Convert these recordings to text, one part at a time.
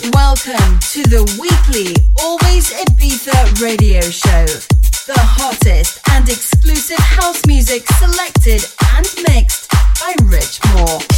Welcome to the weekly Always Ibiza radio show. The hottest and exclusive house music selected and mixed by Rich Moore.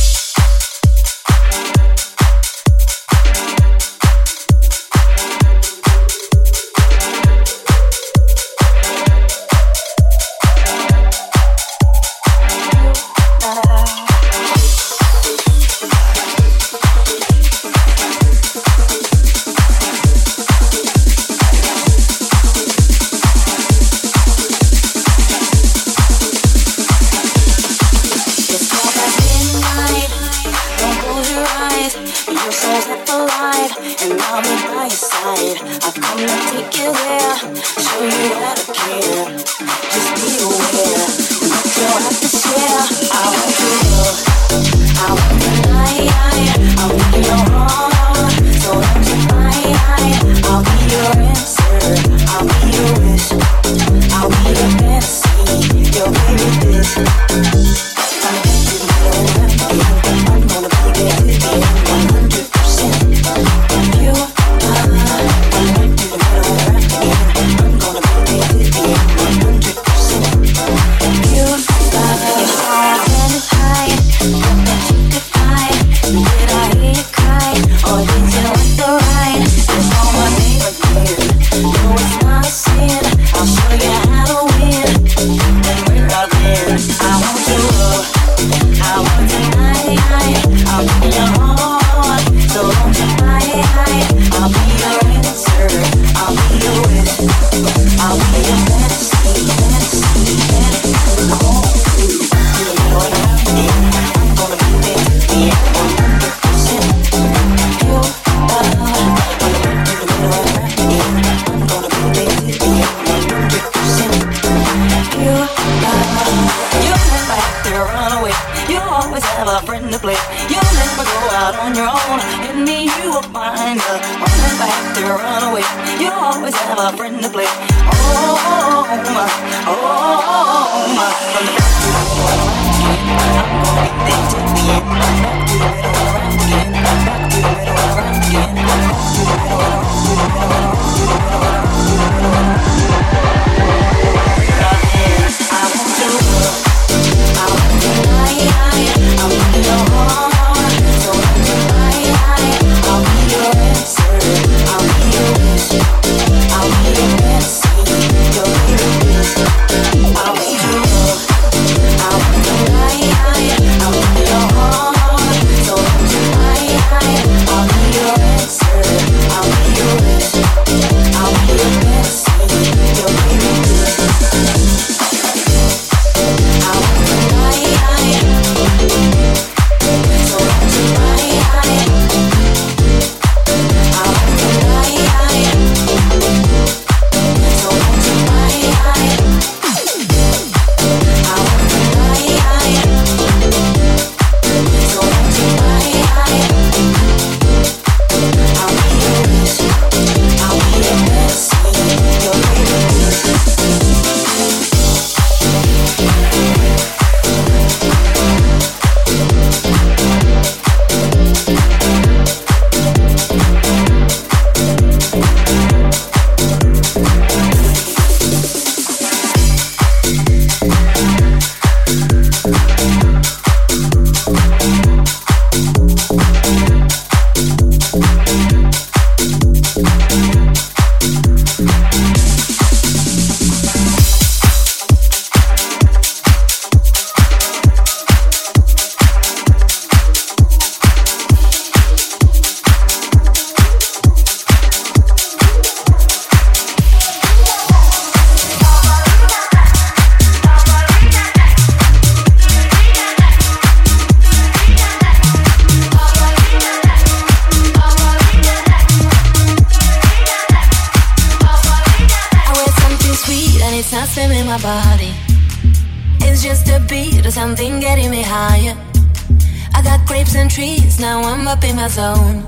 now I'm up in my zone.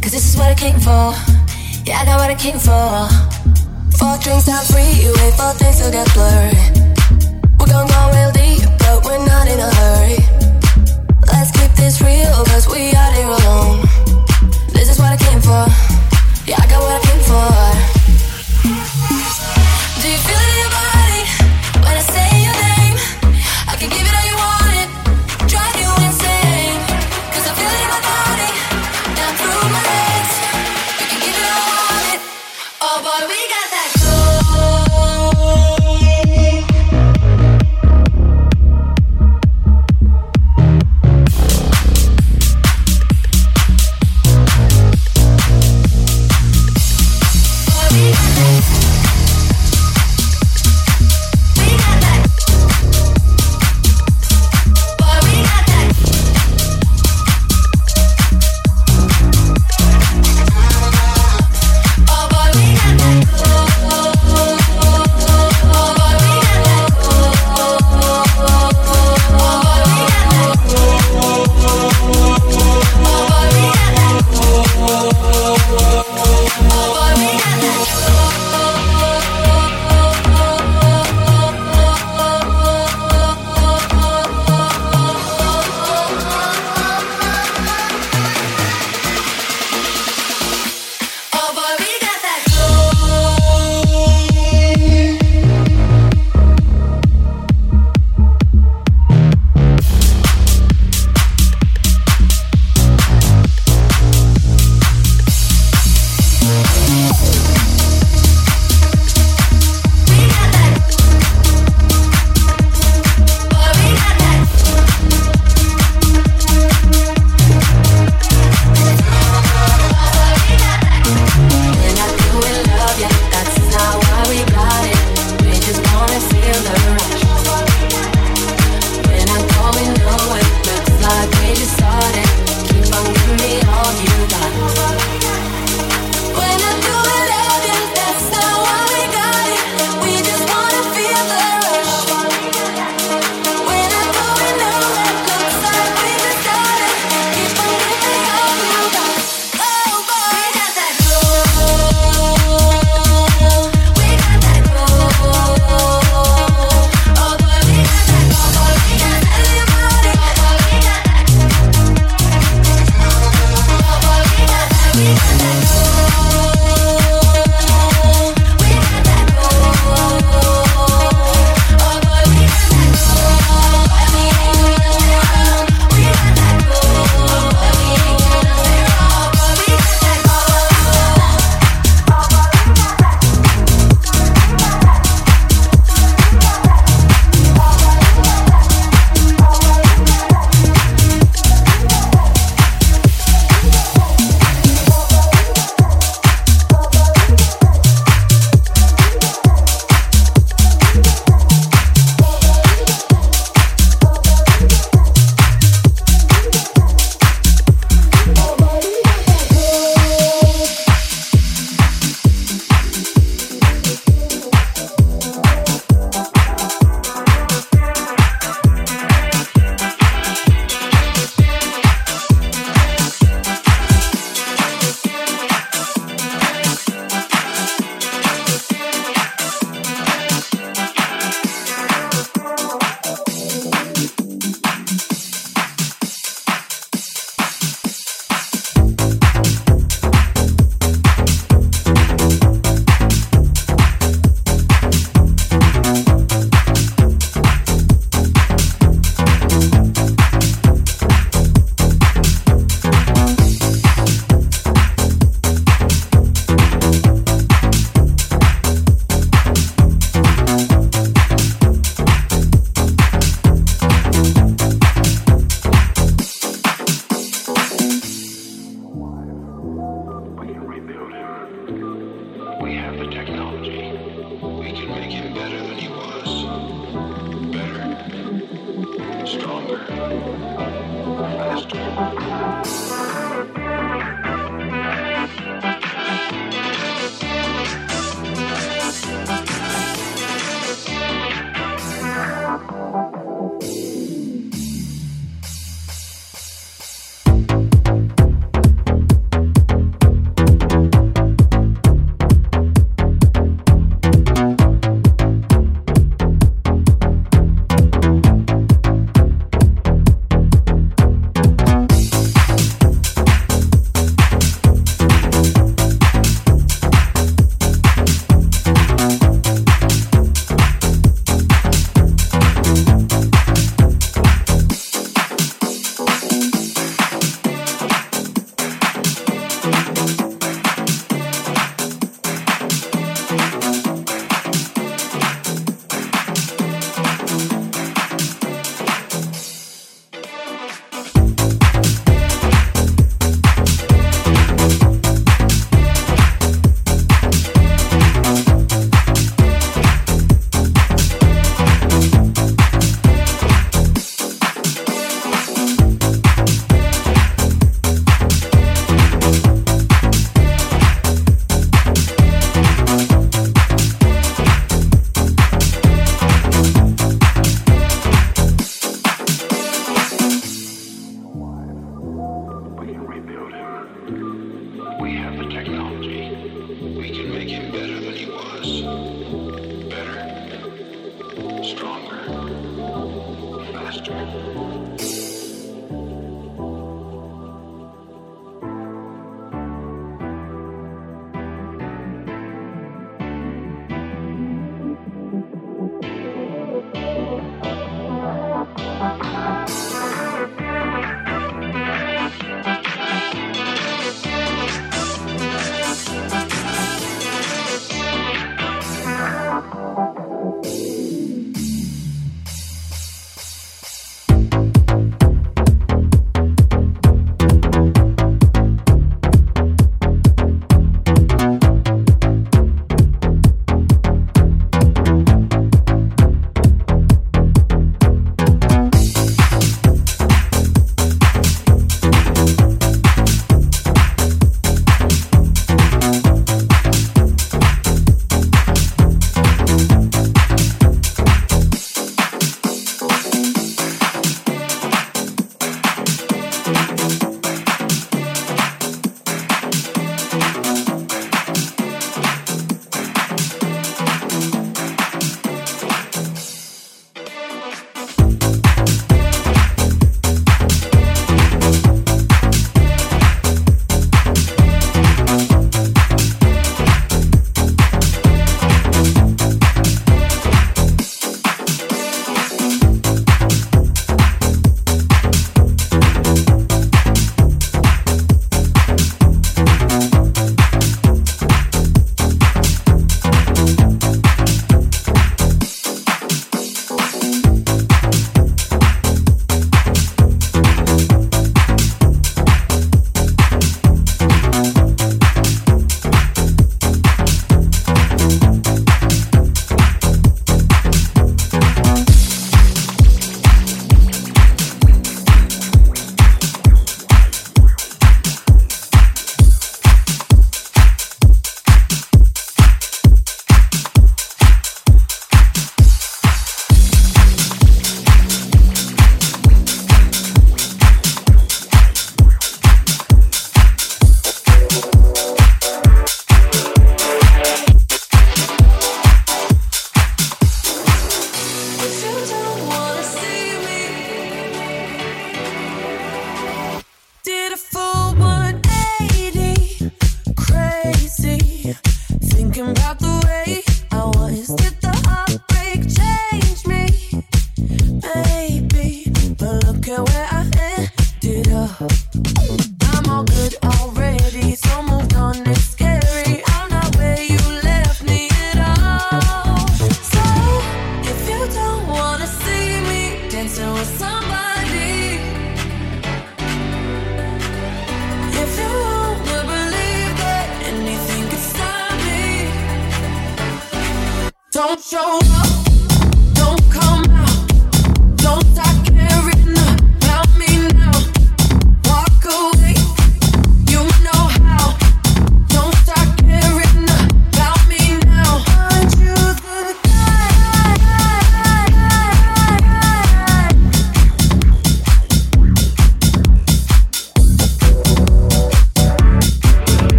Cause this is what I came for. Yeah, I got what I came for. Four drinks, are free. You wait for things to get blurry. We're gonna go real deep, but we're not in a hurry. Let's keep this real, cause we are here alone. This is what I came for. Yeah, I got what I came for.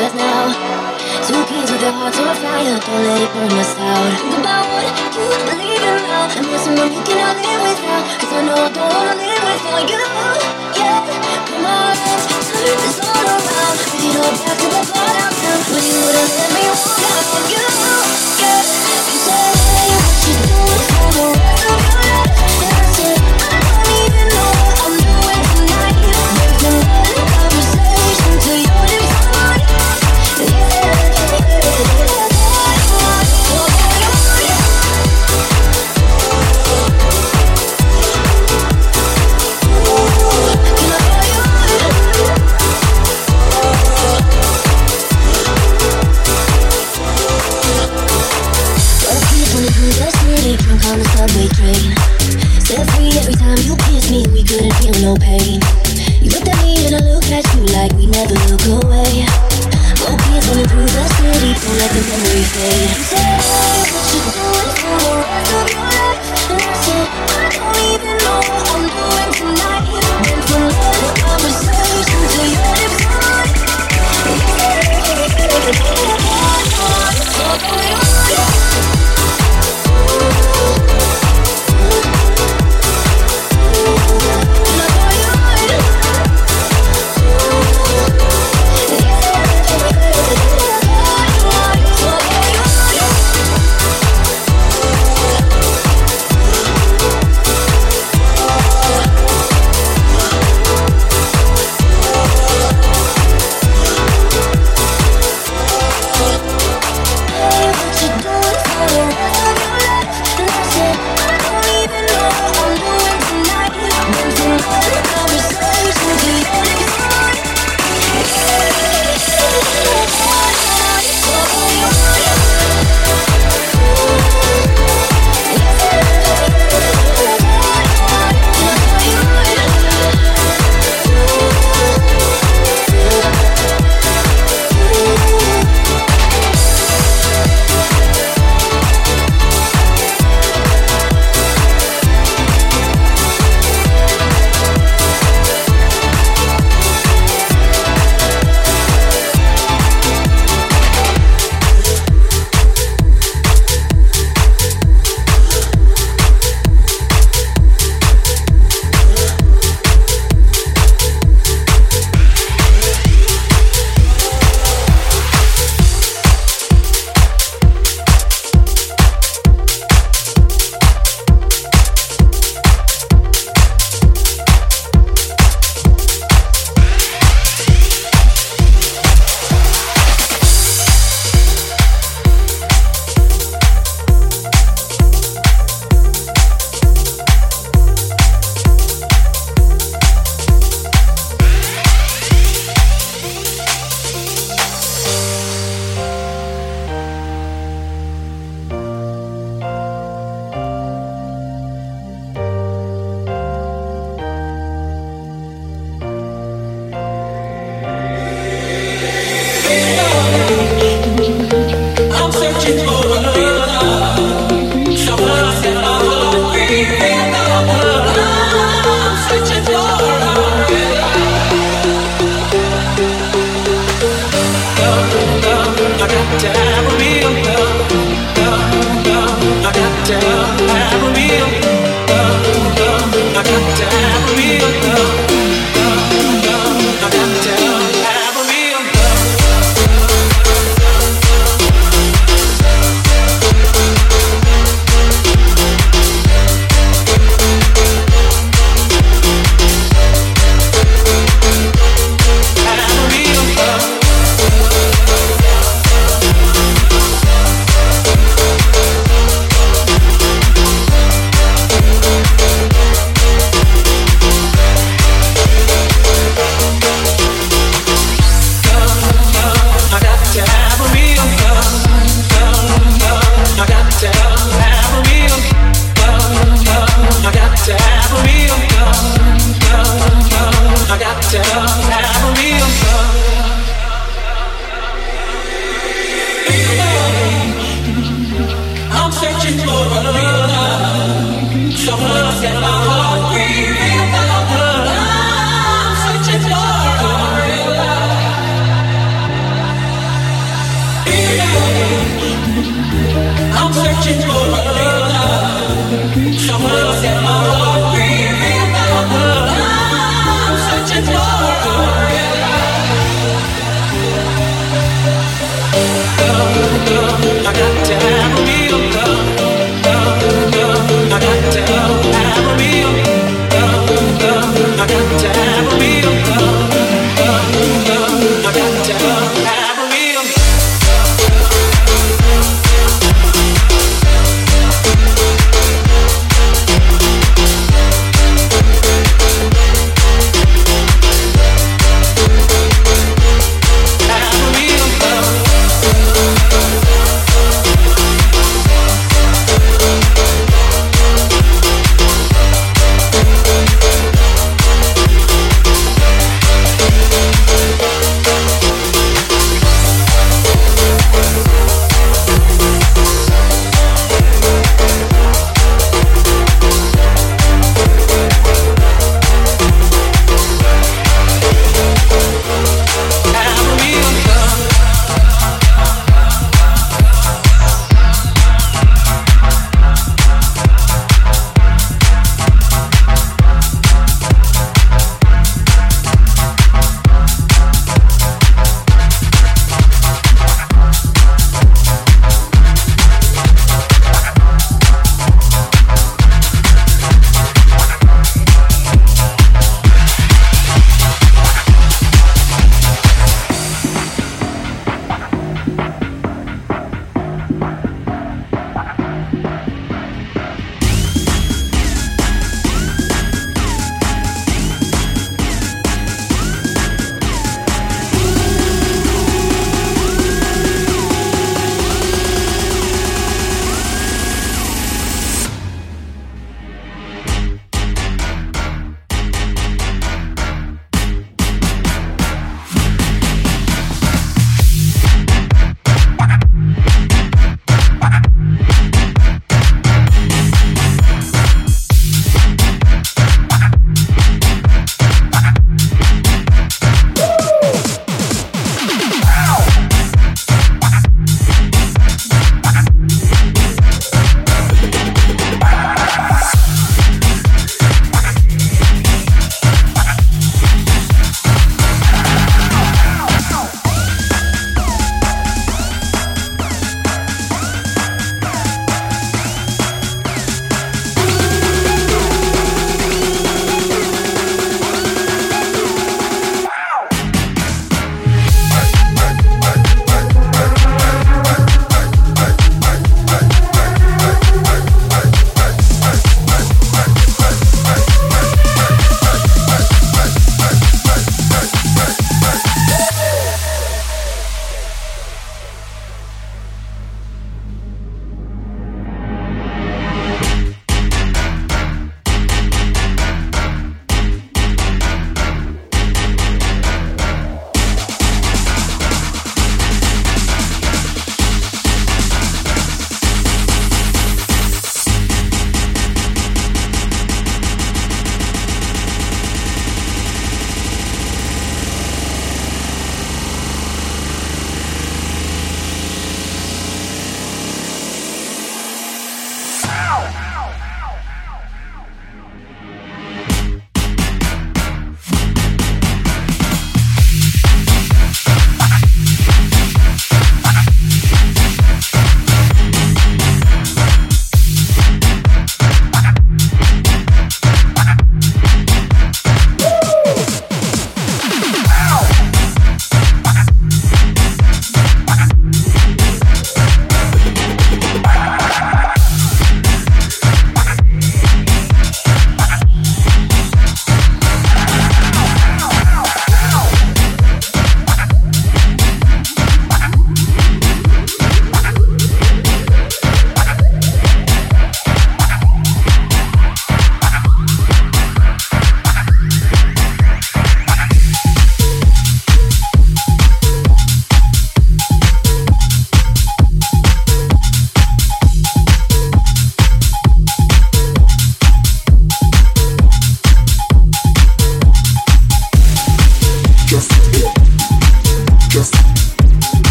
Earth now. Two kids with their hearts on fire, don't let it burn us out. Think about what you believe in now, and there's someone you cannot live without. Cause I know I don't wanna live without you. Yeah, come on, turn this all around. Bring it all back to the I'm down. When you wouldn't let me walk out you. Yeah, you say what you do for the rest of your life.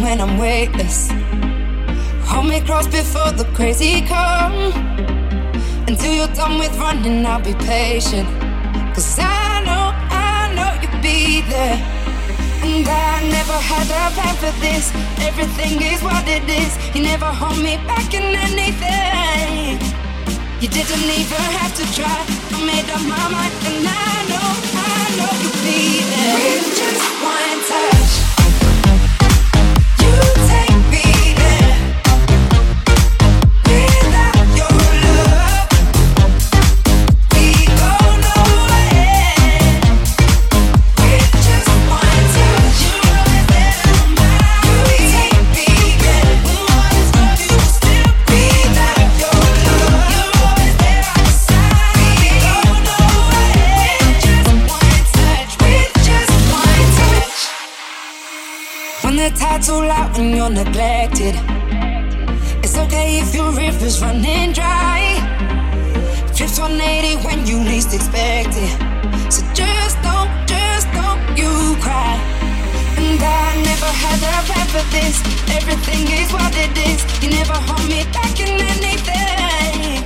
when I'm weightless. Hold me close before the crazy come. Until you're done with running, I'll be patient. Cause I know, I know you'll be there. And I never had a plan for this. Everything is what it is. You never hold me back in anything. You didn't even have to try. I made up my mind, and I know, I know you'll be there. Neglected. It's okay if your river's running dry. Flips 180 when you least expect it. So just don't, just don't you cry. And I never had a plan for this. Everything is what it is. You never hold me back in anything.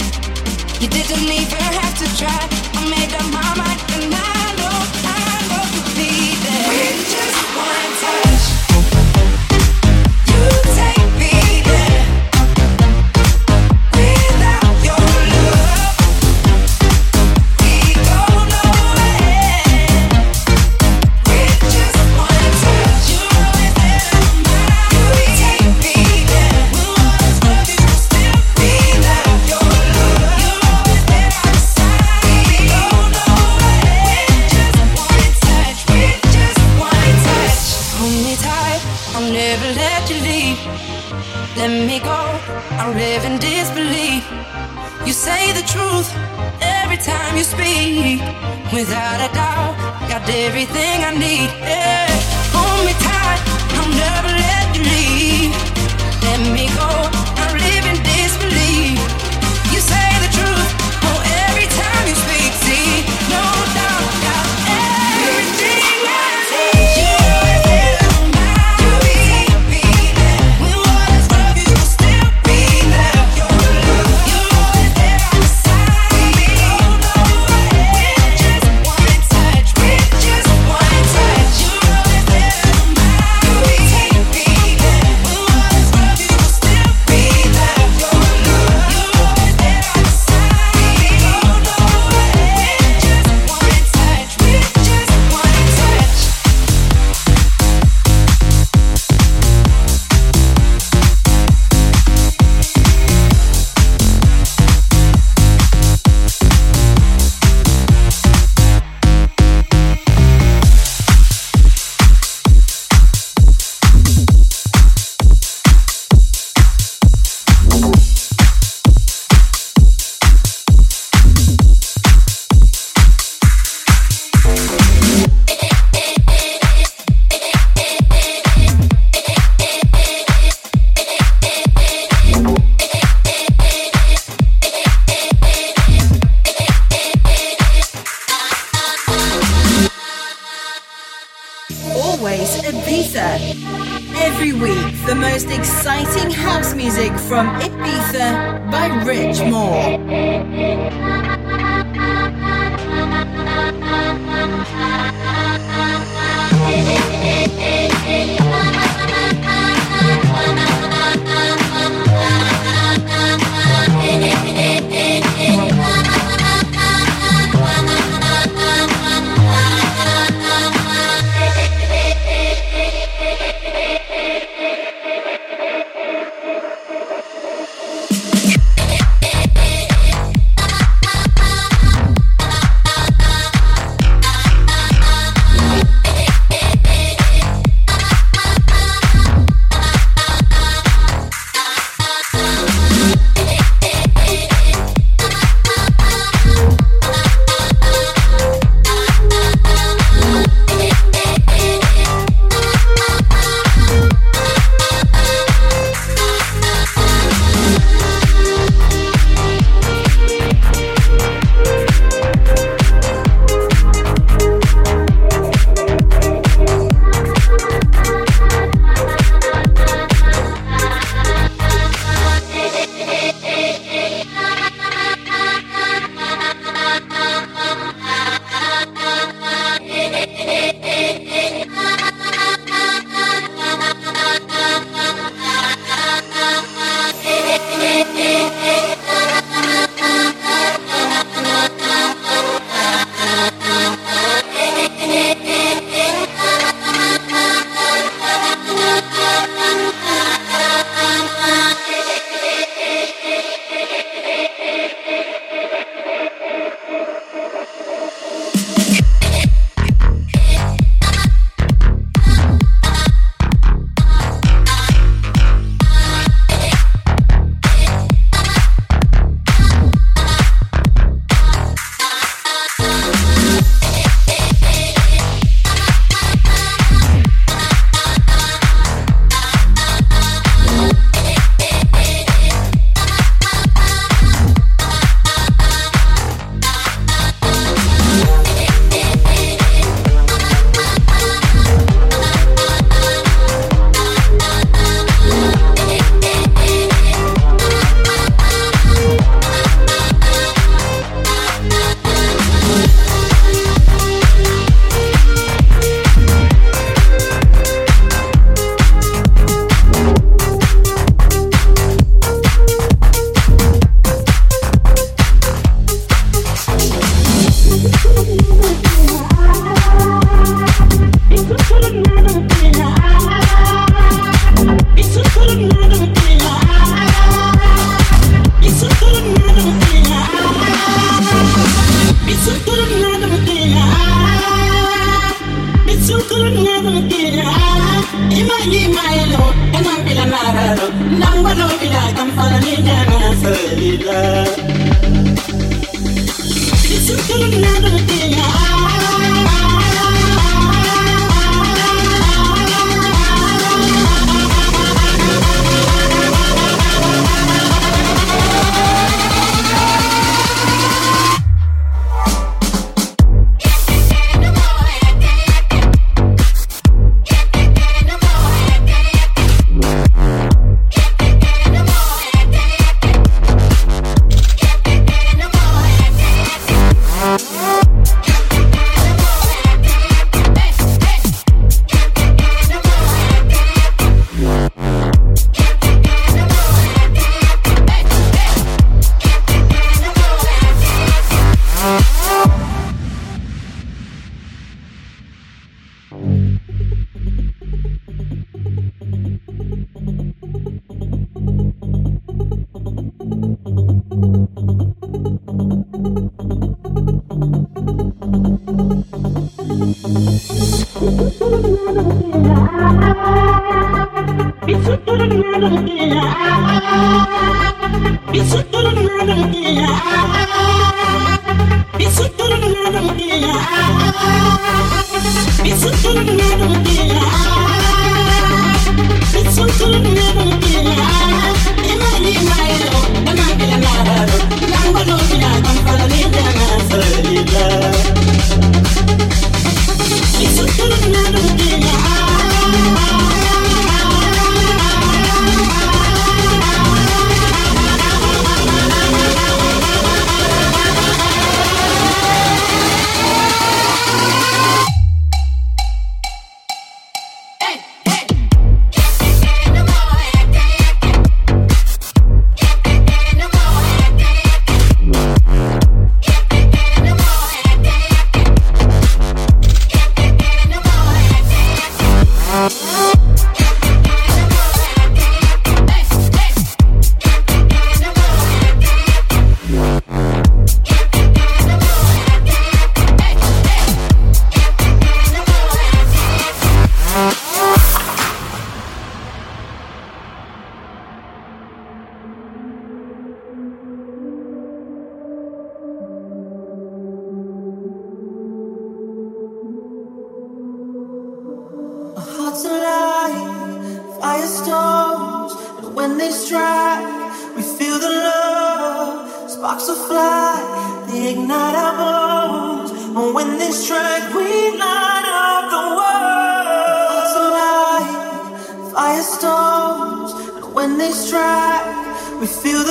You didn't even have to try. I made up my mind,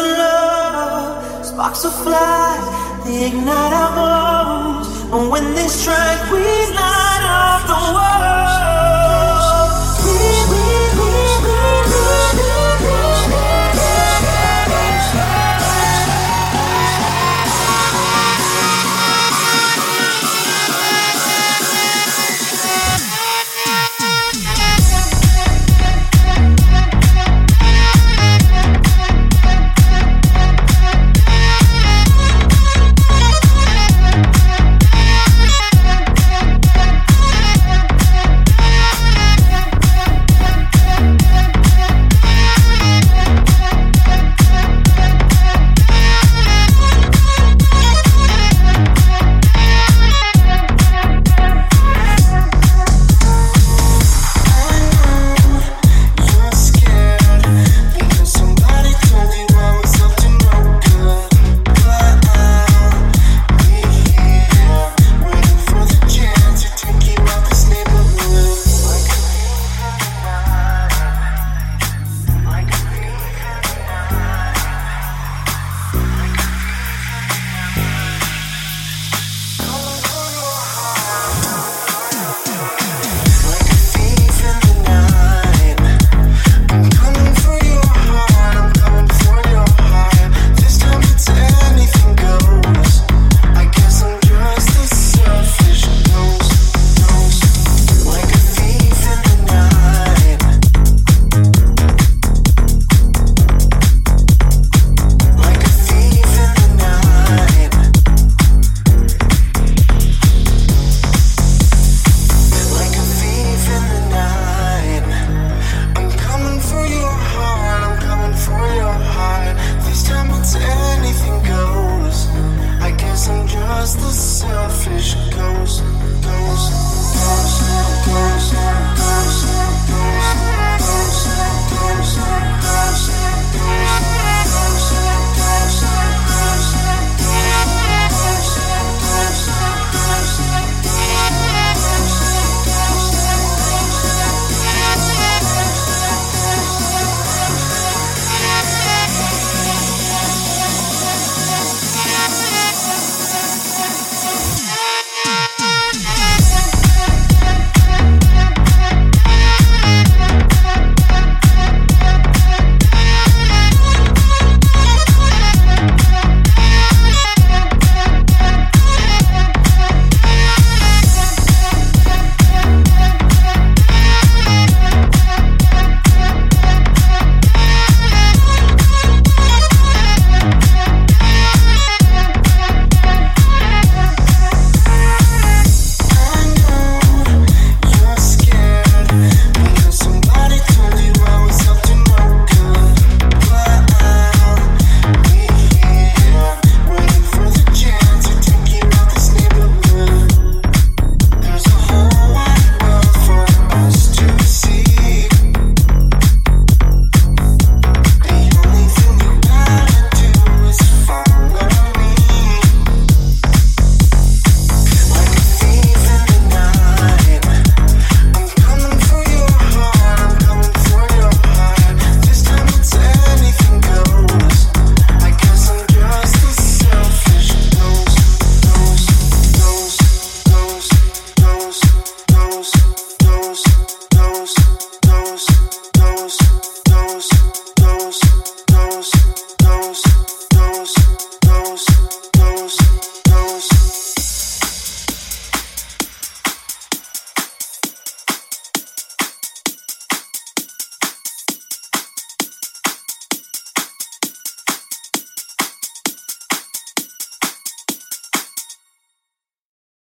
love, sparks will fly, they ignite our bones. And when they strike, we light up the world.